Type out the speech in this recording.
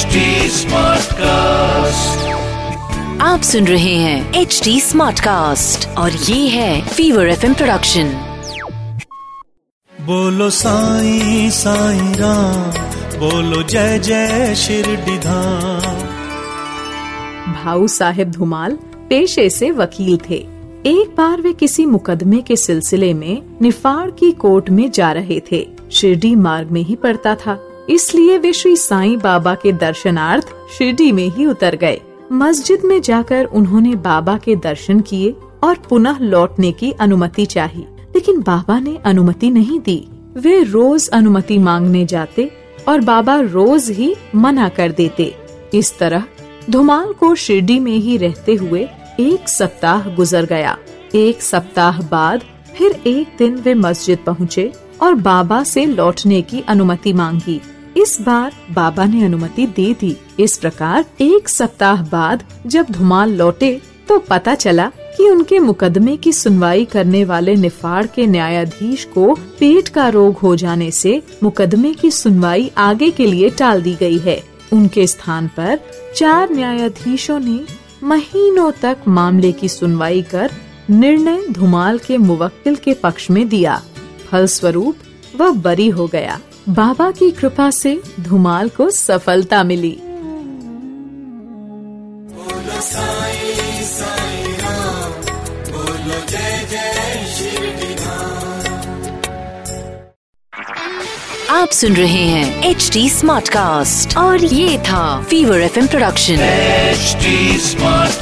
HD Smartcast. आप सुन रहे हैं एच डी स्मार्ट कास्ट और ये है फीवर एफ़ प्रोडक्शन बोलो साई साई राम बोलो जय जय शिरडीधाम भाऊ साहेब धुमाल पेशे से वकील थे। एक बार वे किसी मुकदमे के सिलसिले में निफाड़ की कोर्ट में जा रहे थे। शिरडी मार्ग में ही पड़ता था। इसलिए वे श्री साईं बाबा के दर्शनार्थ शिरडी में ही उतर गए। मस्जिद में जाकर उन्होंने बाबा के दर्शन किए और पुनः लौटने की अनुमति चाही। लेकिन बाबा ने अनुमति नहीं दी। वे रोज अनुमति मांगने जाते और बाबा रोज ही मना कर देते। इस तरह धुमाल को शिरडी में ही रहते हुए एक सप्ताह गुजर गया। एक सप्ताह बाद फिर एक दिन वे मस्जिद पहुँचे और बाबा से लौटने की अनुमति मांगी। इस बार बाबा ने अनुमति दे दी। इस प्रकार एक सप्ताह बाद जब धुमाल लौटे तो पता चला कि उनके मुकदमे की सुनवाई करने वाले निफाड़ के न्यायाधीश को पेट का रोग हो जाने से मुकदमे की सुनवाई आगे के लिए टाल दी गई है। उनके स्थान पर चार न्यायाधीशों ने महीनों तक मामले की सुनवाई कर निर्णय धुमाल के मुवक्किल के पक्ष में दिया। फलस्वरूप वह बरी हो गया। बाबा की कृपा से धुमाल को सफलता मिली। आप सुन रहे हैं एच डी स्मार्ट कास्ट और ये था fever F production HD Smartcast.